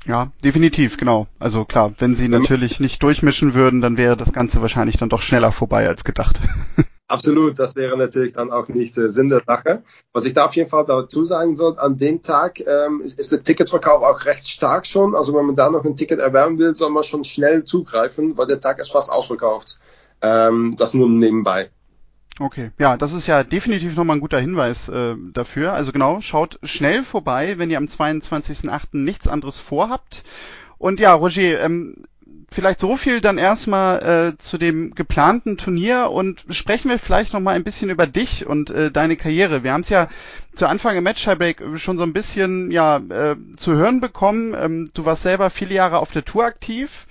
Ja, definitiv, genau. Also klar, wenn sie natürlich nicht durchmischen würden, dann wäre das Ganze wahrscheinlich dann doch schneller vorbei als gedacht. [laughs] Absolut, das wäre natürlich dann auch nicht äh, Sinn der Sache. Was ich da auf jeden Fall dazu sagen soll, an dem Tag ähm, ist, ist der Ticketverkauf auch recht stark schon. Also wenn man da noch ein Ticket erwerben will, soll man schon schnell zugreifen, weil der Tag ist fast ausverkauft. Ähm, das nur nebenbei. Okay, ja, das ist ja definitiv nochmal ein guter Hinweis äh, dafür. Also genau, schaut schnell vorbei, wenn ihr am 22.08. nichts anderes vorhabt. Und ja, Roger, ähm, vielleicht so viel dann erstmal äh, zu dem geplanten Turnier und sprechen wir vielleicht noch mal ein bisschen über dich und äh, deine Karriere. Wir haben es ja zu Anfang im Match Tiebreak schon so ein bisschen ja äh, zu hören bekommen. Ähm, du warst selber viele Jahre auf der Tour aktiv.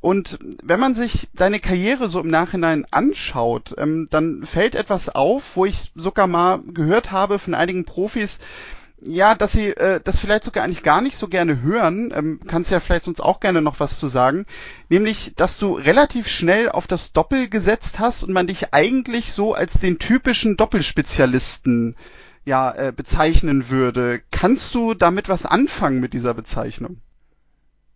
Und wenn man sich deine Karriere so im Nachhinein anschaut, ähm, dann fällt etwas auf, wo ich sogar mal gehört habe von einigen Profis, ja, dass sie äh, das vielleicht sogar eigentlich gar nicht so gerne hören, ähm, kannst ja vielleicht uns auch gerne noch was zu sagen, nämlich, dass du relativ schnell auf das Doppel gesetzt hast und man dich eigentlich so als den typischen Doppelspezialisten ja äh, bezeichnen würde. Kannst du damit was anfangen mit dieser Bezeichnung?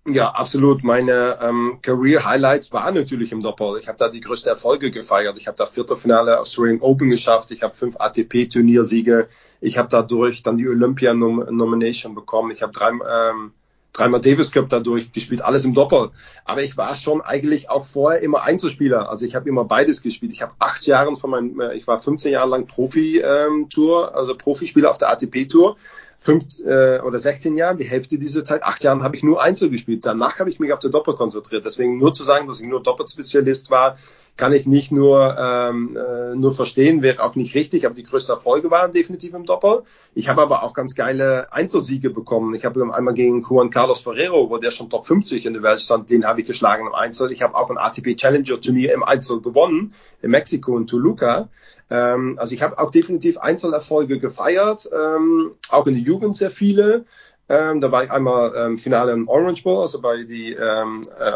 Ja, absolut. Meine ähm, Career Highlights waren natürlich im Doppel. Ich habe da die größte Erfolge gefeiert. Ich habe da Viertelfinale Australian Open geschafft. Ich habe fünf ATP-Turniersiege ich habe dadurch dann die Olympia-Nomination bekommen. Ich habe drei, ähm, dreimal Davis Cup dadurch gespielt, alles im Doppel. Aber ich war schon eigentlich auch vorher immer Einzelspieler. Also ich habe immer beides gespielt. Ich habe acht Jahre von meinem, äh, ich war 15 Jahre lang Profi-Tour, ähm, also Profispieler auf der ATP-Tour. Fünf äh, oder 16 Jahren, die Hälfte dieser Zeit, acht Jahren habe ich nur Einzel gespielt. Danach habe ich mich auf der Doppel konzentriert. Deswegen nur zu sagen, dass ich nur Doppelspezialist war, kann ich nicht nur, ähm, äh, nur verstehen, wäre auch nicht richtig, aber die größten Erfolge waren definitiv im Doppel. Ich habe aber auch ganz geile Einzelsiege bekommen. Ich habe einmal gegen Juan Carlos Ferrero, wo der schon Top 50 in der Welt stand, den habe ich geschlagen im Einzel. Ich habe auch ein ATP Challenger Turnier im Einzel gewonnen, in Mexiko in Toluca. Ähm, also ich habe auch definitiv Einzelerfolge gefeiert, ähm, auch in der Jugend sehr viele. Ähm, da war ich einmal ähm, Finale im Orange Bowl, also bei die ähm, äh,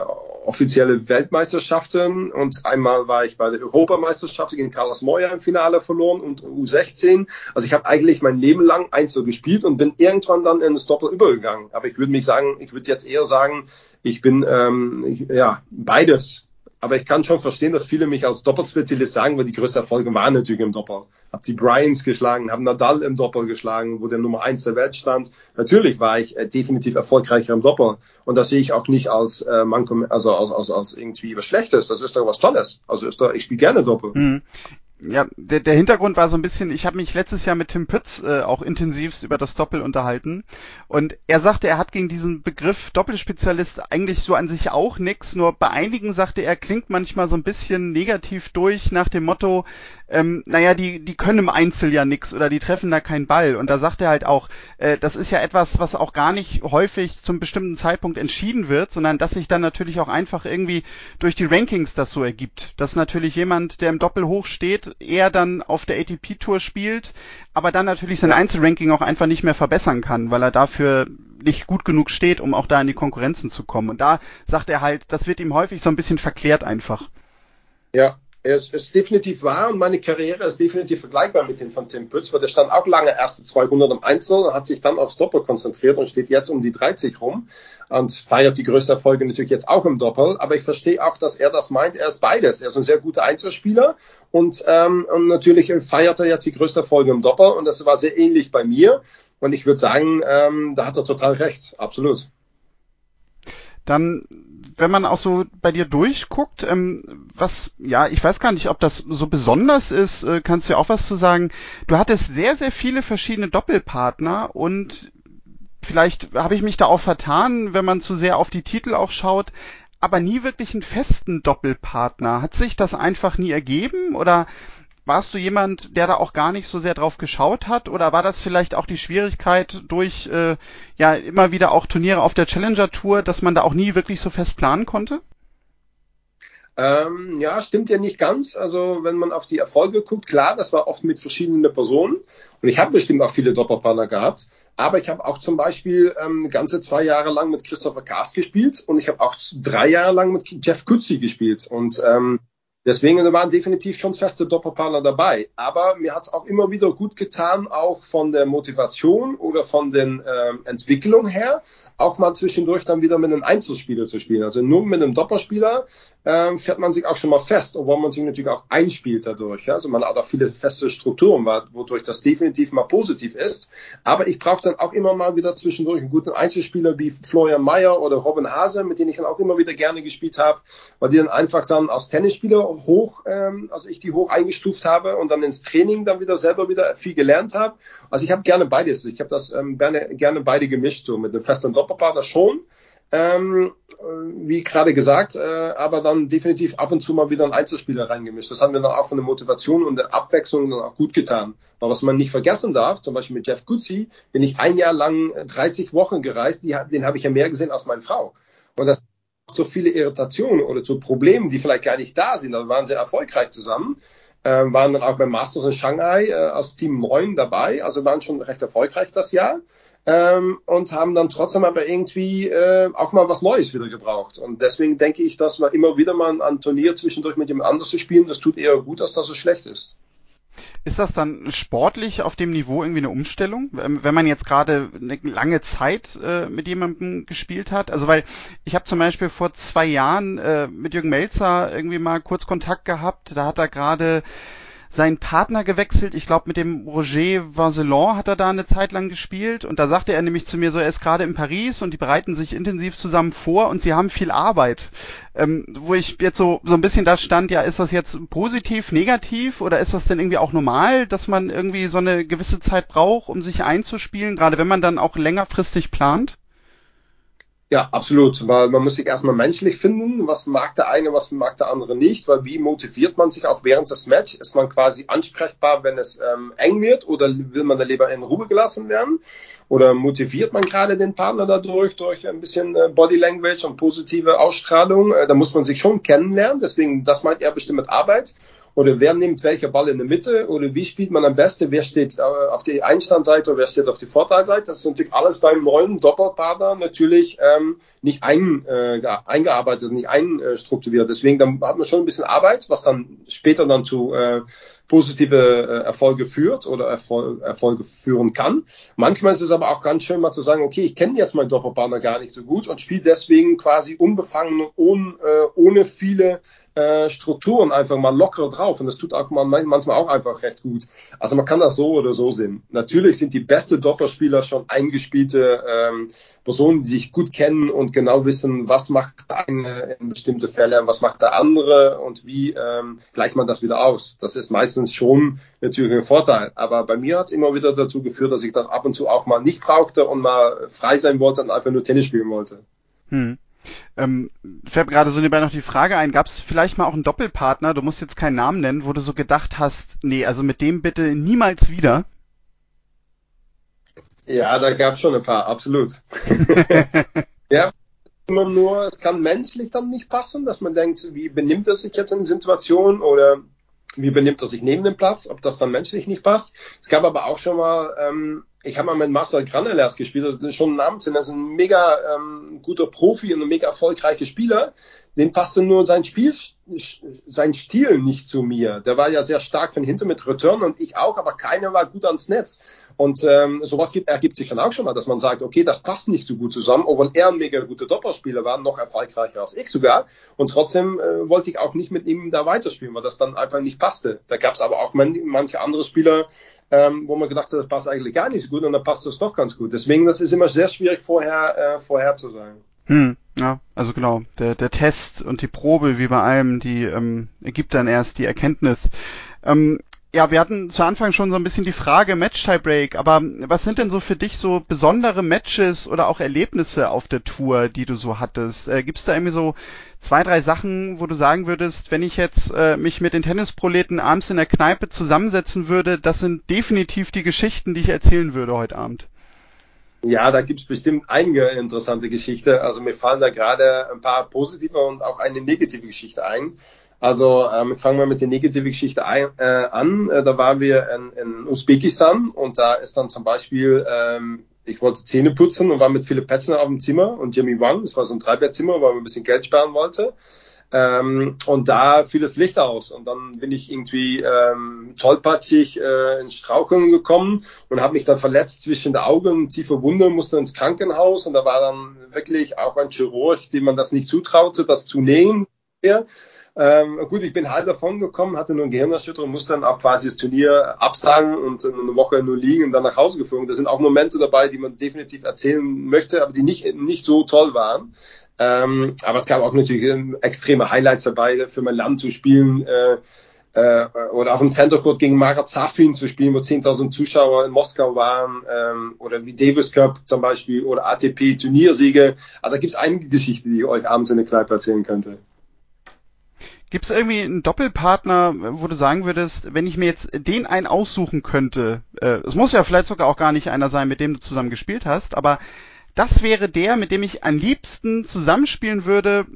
offizielle Weltmeisterschaften und einmal war ich bei der Europameisterschaft gegen Carlos Moya im Finale verloren und U16. Also ich habe eigentlich mein Leben lang Einzel gespielt und bin irgendwann dann in das Doppel übergegangen. Aber ich würde mich sagen, ich würde jetzt eher sagen, ich bin ähm, ich, ja beides aber ich kann schon verstehen, dass viele mich als Doppelspezialist sagen, weil die größten Erfolge waren natürlich im Doppel. Hab die Bryans geschlagen, hab Nadal im Doppel geschlagen, wo der Nummer eins der Welt stand. Natürlich war ich äh, definitiv erfolgreicher im Doppel. Und das sehe ich auch nicht als äh, Manko, also als, als, als irgendwie was Schlechtes. Das ist doch was Tolles. Also ist doch, ich spiele gerne Doppel. Mhm. Ja, der, der Hintergrund war so ein bisschen, ich habe mich letztes Jahr mit Tim Pütz äh, auch intensivst über das Doppel unterhalten. Und er sagte, er hat gegen diesen Begriff Doppelspezialist eigentlich so an sich auch nix, nur bei einigen sagte er, klingt manchmal so ein bisschen negativ durch nach dem Motto, ähm, naja, die, die können im Einzel ja nix oder die treffen da keinen Ball. Und da sagt er halt auch, äh, das ist ja etwas, was auch gar nicht häufig zum bestimmten Zeitpunkt entschieden wird, sondern dass sich dann natürlich auch einfach irgendwie durch die Rankings das so ergibt. Dass natürlich jemand, der im Doppel hoch steht, eher dann auf der ATP-Tour spielt, aber dann natürlich sein Einzelranking auch einfach nicht mehr verbessern kann, weil er dafür nicht gut genug steht, um auch da in die Konkurrenzen zu kommen. Und da sagt er halt, das wird ihm häufig so ein bisschen verklärt einfach. Ja, es ist definitiv wahr und meine Karriere ist definitiv vergleichbar mit den von Tim Pütz, weil der stand auch lange erste 200 im Einzel und hat sich dann aufs Doppel konzentriert und steht jetzt um die 30 rum und feiert die größte Erfolge natürlich jetzt auch im Doppel. Aber ich verstehe auch, dass er das meint. Er ist beides. Er ist ein sehr guter Einzelspieler und, ähm, und natürlich feiert er jetzt die größte Erfolge im Doppel und das war sehr ähnlich bei mir. Und ich würde sagen, ähm, da hat er total recht. Absolut. Dann wenn man auch so bei dir durchguckt, ähm, was, ja, ich weiß gar nicht, ob das so besonders ist, äh, kannst du ja auch was zu sagen. Du hattest sehr, sehr viele verschiedene Doppelpartner und vielleicht habe ich mich da auch vertan, wenn man zu sehr auf die Titel auch schaut, aber nie wirklich einen festen Doppelpartner. Hat sich das einfach nie ergeben oder warst du jemand, der da auch gar nicht so sehr drauf geschaut hat? Oder war das vielleicht auch die Schwierigkeit durch äh, ja immer wieder auch Turniere auf der Challenger Tour, dass man da auch nie wirklich so fest planen konnte? Ähm, ja, stimmt ja nicht ganz. Also wenn man auf die Erfolge guckt, klar, das war oft mit verschiedenen Personen. Und ich habe bestimmt auch viele Doppelpartner gehabt. Aber ich habe auch zum Beispiel ähm, ganze zwei Jahre lang mit Christopher Kars gespielt und ich habe auch drei Jahre lang mit Jeff Kutzi gespielt. Und ähm, Deswegen waren definitiv schon feste Doppelpartner dabei. Aber mir hat es auch immer wieder gut getan, auch von der Motivation oder von den ähm, Entwicklung her, auch mal zwischendurch dann wieder mit einem Einzelspieler zu spielen. Also nur mit einem Doppelspieler ähm, fährt man sich auch schon mal fest, obwohl man sich natürlich auch einspielt dadurch. Ja? Also man hat auch viele feste Strukturen, wodurch das definitiv mal positiv ist. Aber ich brauche dann auch immer mal wieder zwischendurch einen guten Einzelspieler wie Florian Mayer oder Robin Hase, mit denen ich dann auch immer wieder gerne gespielt habe, weil die dann einfach dann als Tennisspieler hoch, ähm, also ich die hoch eingestuft habe und dann ins Training dann wieder selber wieder viel gelernt habe. Also ich habe gerne beides. Ich habe das ähm, gerne, gerne beide gemischt, so mit dem festen Doppelpartner schon. Ähm, äh, wie gerade gesagt, äh, aber dann definitiv ab und zu mal wieder ein Einzelspieler reingemischt. Das haben wir dann auch von der Motivation und der Abwechslung dann auch gut getan. Aber was man nicht vergessen darf, zum Beispiel mit Jeff Guzzi, bin ich ein Jahr lang 30 Wochen gereist, die, den habe ich ja mehr gesehen als meine Frau. Und das so viele Irritationen oder zu Problemen, die vielleicht gar nicht da sind. Also waren sehr erfolgreich zusammen, äh, waren dann auch beim Masters in Shanghai äh, als Team 9 dabei, also waren schon recht erfolgreich das Jahr. Ähm, und haben dann trotzdem aber irgendwie äh, auch mal was Neues wieder gebraucht. Und deswegen denke ich, dass man immer wieder mal ein Turnier zwischendurch mit jemand anders zu spielen, das tut eher gut, als dass es schlecht ist. Ist das dann sportlich auf dem Niveau irgendwie eine Umstellung, wenn man jetzt gerade eine lange Zeit äh, mit jemandem gespielt hat? Also weil ich habe zum Beispiel vor zwei Jahren äh, mit Jürgen Melzer irgendwie mal kurz Kontakt gehabt. Da hat er gerade seinen Partner gewechselt. Ich glaube, mit dem Roger Vancelon hat er da eine Zeit lang gespielt. Und da sagte er nämlich zu mir so, er ist gerade in Paris und die bereiten sich intensiv zusammen vor und sie haben viel Arbeit. Ähm, wo ich jetzt so, so ein bisschen da stand, ja, ist das jetzt positiv, negativ oder ist das denn irgendwie auch normal, dass man irgendwie so eine gewisse Zeit braucht, um sich einzuspielen, gerade wenn man dann auch längerfristig plant? Ja, absolut, weil man muss sich erstmal menschlich finden, was mag der eine, was mag der andere nicht, weil wie motiviert man sich auch während des Match? Ist man quasi ansprechbar, wenn es ähm, eng wird oder will man da lieber in Ruhe gelassen werden? Oder motiviert man gerade den Partner dadurch, durch ein bisschen äh, Body Language und positive Ausstrahlung? Äh, da muss man sich schon kennenlernen, deswegen, das meint er bestimmt mit Arbeit oder wer nimmt welcher Ball in der Mitte oder wie spielt man am besten, wer steht äh, auf die Einstandseite oder wer steht auf die Vorteilseite. Das ist natürlich alles beim neuen Doppelpartner natürlich ähm, nicht ein, äh, eingearbeitet, nicht einstrukturiert. Deswegen dann hat man schon ein bisschen Arbeit, was dann später dann zu äh, positive äh, Erfolge führt oder Erfol Erfolge führen kann. Manchmal ist es aber auch ganz schön mal zu sagen, okay, ich kenne jetzt meinen Doppelpartner gar nicht so gut und spiele deswegen quasi unbefangen, ohne, äh, ohne viele äh, Strukturen einfach mal locker drauf. Und das tut auch man, manchmal auch einfach recht gut. Also man kann das so oder so sehen. Natürlich sind die beste Doppelspieler schon eingespielte ähm, Personen, die sich gut kennen und genau wissen, was macht der eine in bestimmte Fälle, was macht der andere und wie ähm, gleicht man das wieder aus. Das ist meistens meistens schon natürlich ein Vorteil. Aber bei mir hat es immer wieder dazu geführt, dass ich das ab und zu auch mal nicht brauchte und mal frei sein wollte und einfach nur Tennis spielen wollte. Hm. Ähm, fällt gerade so nebenbei noch die Frage ein, gab es vielleicht mal auch einen Doppelpartner, du musst jetzt keinen Namen nennen, wo du so gedacht hast, nee, also mit dem bitte niemals wieder? Ja, da gab es schon ein paar, absolut. [laughs] ja, immer nur, es kann menschlich dann nicht passen, dass man denkt, wie benimmt er sich jetzt in der Situation oder wie benimmt er sich neben dem Platz, ob das dann menschlich nicht passt. Es gab aber auch schon mal, ähm, ich habe mal mit Marcel Granelas gespielt, das ist schon ein Name zu nennen, das ist ein mega ähm, guter Profi und ein mega erfolgreicher Spieler, dem passte nur sein Spiel, sein Stil nicht zu mir. Der war ja sehr stark von hinten mit Return und ich auch, aber keiner war gut ans Netz. Und ähm, sowas gibt, ergibt sich dann auch schon mal, dass man sagt, okay, das passt nicht so gut zusammen, obwohl er ein mega guter Doppelspieler war, noch erfolgreicher als ich sogar. Und trotzdem äh, wollte ich auch nicht mit ihm da weiterspielen, weil das dann einfach nicht passte. Da gab es aber auch man, manche andere Spieler, ähm, wo man gedacht hat, das passt eigentlich gar nicht so gut und dann passt das doch ganz gut. Deswegen, das ist immer sehr schwierig vorher, äh, vorher zu sagen. Hm, ja, also genau, der, der Test und die Probe, wie bei allem, die ähm, ergibt dann erst die Erkenntnis. Ähm, ja, wir hatten zu Anfang schon so ein bisschen die Frage Match-Tiebreak, aber was sind denn so für dich so besondere Matches oder auch Erlebnisse auf der Tour, die du so hattest? Äh, Gibt es da irgendwie so zwei, drei Sachen, wo du sagen würdest, wenn ich jetzt äh, mich mit den Tennisproleten abends in der Kneipe zusammensetzen würde, das sind definitiv die Geschichten, die ich erzählen würde heute Abend? Ja, da gibt's bestimmt einige interessante Geschichten. Also mir fallen da gerade ein paar positive und auch eine negative Geschichte ein. Also ähm, fangen wir mit der negativen Geschichte ein, äh, an. Äh, da waren wir in, in Usbekistan und da ist dann zum Beispiel, ähm, ich wollte Zähne putzen und war mit Philipp Petzner auf dem Zimmer und Jimmy Wang, das war so ein Dreibettzimmer, weil man ein bisschen Geld sparen wollte. Ähm, und da fiel das Licht aus und dann bin ich irgendwie ähm, tollpatschig äh, ins Straucheln gekommen und habe mich dann verletzt zwischen den Augen, tiefe Wunde, musste ins Krankenhaus und da war dann wirklich auch ein Chirurg, dem man das nicht zutraute, das zu nähen. Ähm, gut, ich bin halb davon gekommen, hatte nur eine Gehirnerschütterung, musste dann auch quasi das Turnier absagen und eine Woche nur liegen und dann nach Hause geflogen. Das sind auch Momente dabei, die man definitiv erzählen möchte, aber die nicht, nicht so toll waren. Ähm, aber es gab auch natürlich ähm, extreme Highlights dabei, für mein Land zu spielen. Äh, äh, oder auf dem Center Court gegen Marat Safin zu spielen, wo 10.000 Zuschauer in Moskau waren, ähm, oder wie Davis Cup zum Beispiel, oder ATP Turniersiege. Also da gibt es einige Geschichten, die ich euch abends in der Kneipe erzählen könnte. Gibt es irgendwie einen Doppelpartner, wo du sagen würdest, wenn ich mir jetzt den einen aussuchen könnte, äh, es muss ja vielleicht sogar auch gar nicht einer sein, mit dem du zusammen gespielt hast, aber das wäre der, mit dem ich am liebsten zusammenspielen würde.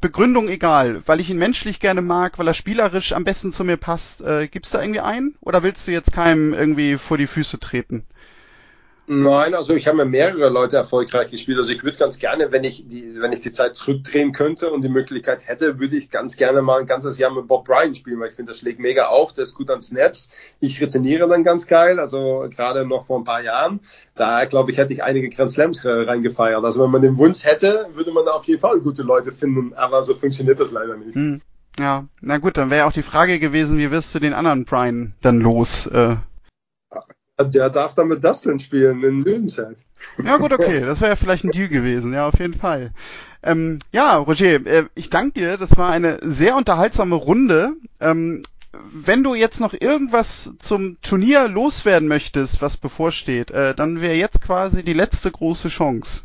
Begründung egal, weil ich ihn menschlich gerne mag, weil er spielerisch am besten zu mir passt. Äh, Gibt es da irgendwie einen? Oder willst du jetzt keinem irgendwie vor die Füße treten? Nein, also ich habe mir mehrere Leute erfolgreich gespielt. Also ich würde ganz gerne, wenn ich die, wenn ich die Zeit zurückdrehen könnte und die Möglichkeit hätte, würde ich ganz gerne mal ein ganzes Jahr mit Bob Bryan spielen, weil ich finde, das schlägt mega auf, der ist gut ans Netz. Ich rezeniere dann ganz geil, also gerade noch vor ein paar Jahren. Da glaube ich, hätte ich einige Grand Slams reingefeiert. Also wenn man den Wunsch hätte, würde man da auf jeden Fall gute Leute finden, aber so funktioniert das leider nicht. Hm. Ja, na gut, dann wäre auch die Frage gewesen, wie wirst du den anderen Brian dann los? Äh der darf damit das denn spielen in Lüdenscheid. Ja gut, okay, [laughs] das wäre ja vielleicht ein Deal gewesen, ja, auf jeden Fall. Ähm, ja, Roger, äh, ich danke dir, das war eine sehr unterhaltsame Runde. Ähm, wenn du jetzt noch irgendwas zum Turnier loswerden möchtest, was bevorsteht, äh, dann wäre jetzt quasi die letzte große Chance.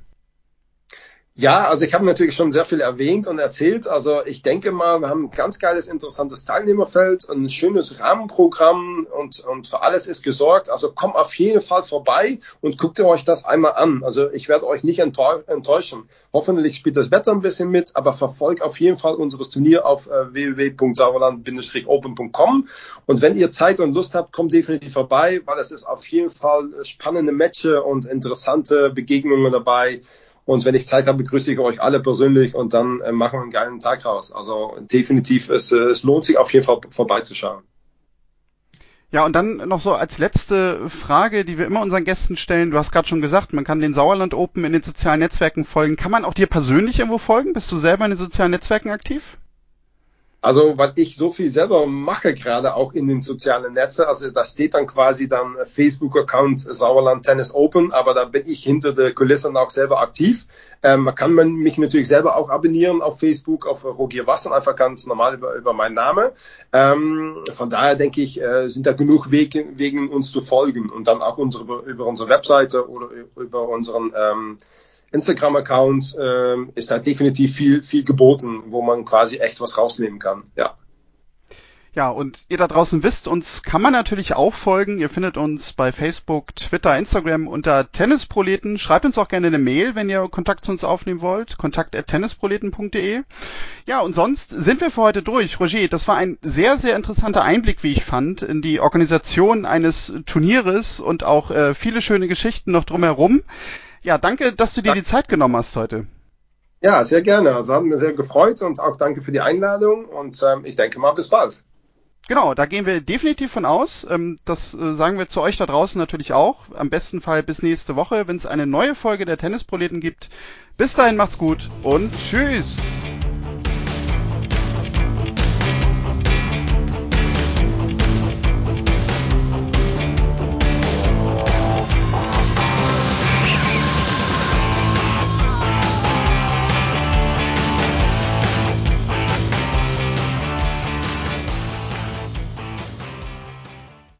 Ja, also ich habe natürlich schon sehr viel erwähnt und erzählt. Also ich denke mal, wir haben ein ganz geiles, interessantes Teilnehmerfeld, ein schönes Rahmenprogramm und, und für alles ist gesorgt. Also kommt auf jeden Fall vorbei und guckt euch das einmal an. Also ich werde euch nicht enttäuschen. Hoffentlich spielt das Wetter ein bisschen mit, aber verfolgt auf jeden Fall unseres Turnier auf äh, www.sauerland-open.com. Und wenn ihr Zeit und Lust habt, kommt definitiv vorbei, weil es ist auf jeden Fall spannende Matches und interessante Begegnungen dabei. Und wenn ich Zeit habe, begrüße ich euch alle persönlich und dann äh, machen wir einen geilen Tag raus. Also definitiv, es, äh, es lohnt sich auf jeden Fall vorbeizuschauen. Ja, und dann noch so als letzte Frage, die wir immer unseren Gästen stellen. Du hast gerade schon gesagt, man kann den Sauerland Open in den sozialen Netzwerken folgen. Kann man auch dir persönlich irgendwo folgen? Bist du selber in den sozialen Netzwerken aktiv? Also, was ich so viel selber mache, gerade auch in den sozialen Netzen, also da steht dann quasi dann Facebook-Account Sauerland Tennis Open, aber da bin ich hinter der Kulissen auch selber aktiv. Ähm, man kann man mich natürlich selber auch abonnieren auf Facebook, auf Rogier Wasser, einfach ganz normal über, über meinen Namen. Ähm, von daher denke ich, äh, sind da genug Wege, Wegen uns zu folgen und dann auch unsere, über unsere Webseite oder über unseren ähm, Instagram-Account ähm, ist da definitiv viel, viel geboten, wo man quasi echt was rausnehmen kann. Ja. Ja, und ihr da draußen wisst, uns kann man natürlich auch folgen. Ihr findet uns bei Facebook, Twitter, Instagram unter Tennisproleten. Schreibt uns auch gerne eine Mail, wenn ihr Kontakt zu uns aufnehmen wollt. kontakt.tennisproleten.de. Ja, und sonst sind wir für heute durch. Roger, das war ein sehr, sehr interessanter Einblick, wie ich fand, in die Organisation eines Turnieres und auch äh, viele schöne Geschichten noch drumherum. Ja, danke, dass du dir die Zeit genommen hast heute. Ja, sehr gerne. Also hat mir sehr gefreut und auch danke für die Einladung und ähm, ich denke mal bis bald. Genau, da gehen wir definitiv von aus. Ähm, das äh, sagen wir zu euch da draußen natürlich auch. Am besten Fall bis nächste Woche, wenn es eine neue Folge der Tennisproleten gibt. Bis dahin macht's gut und tschüss.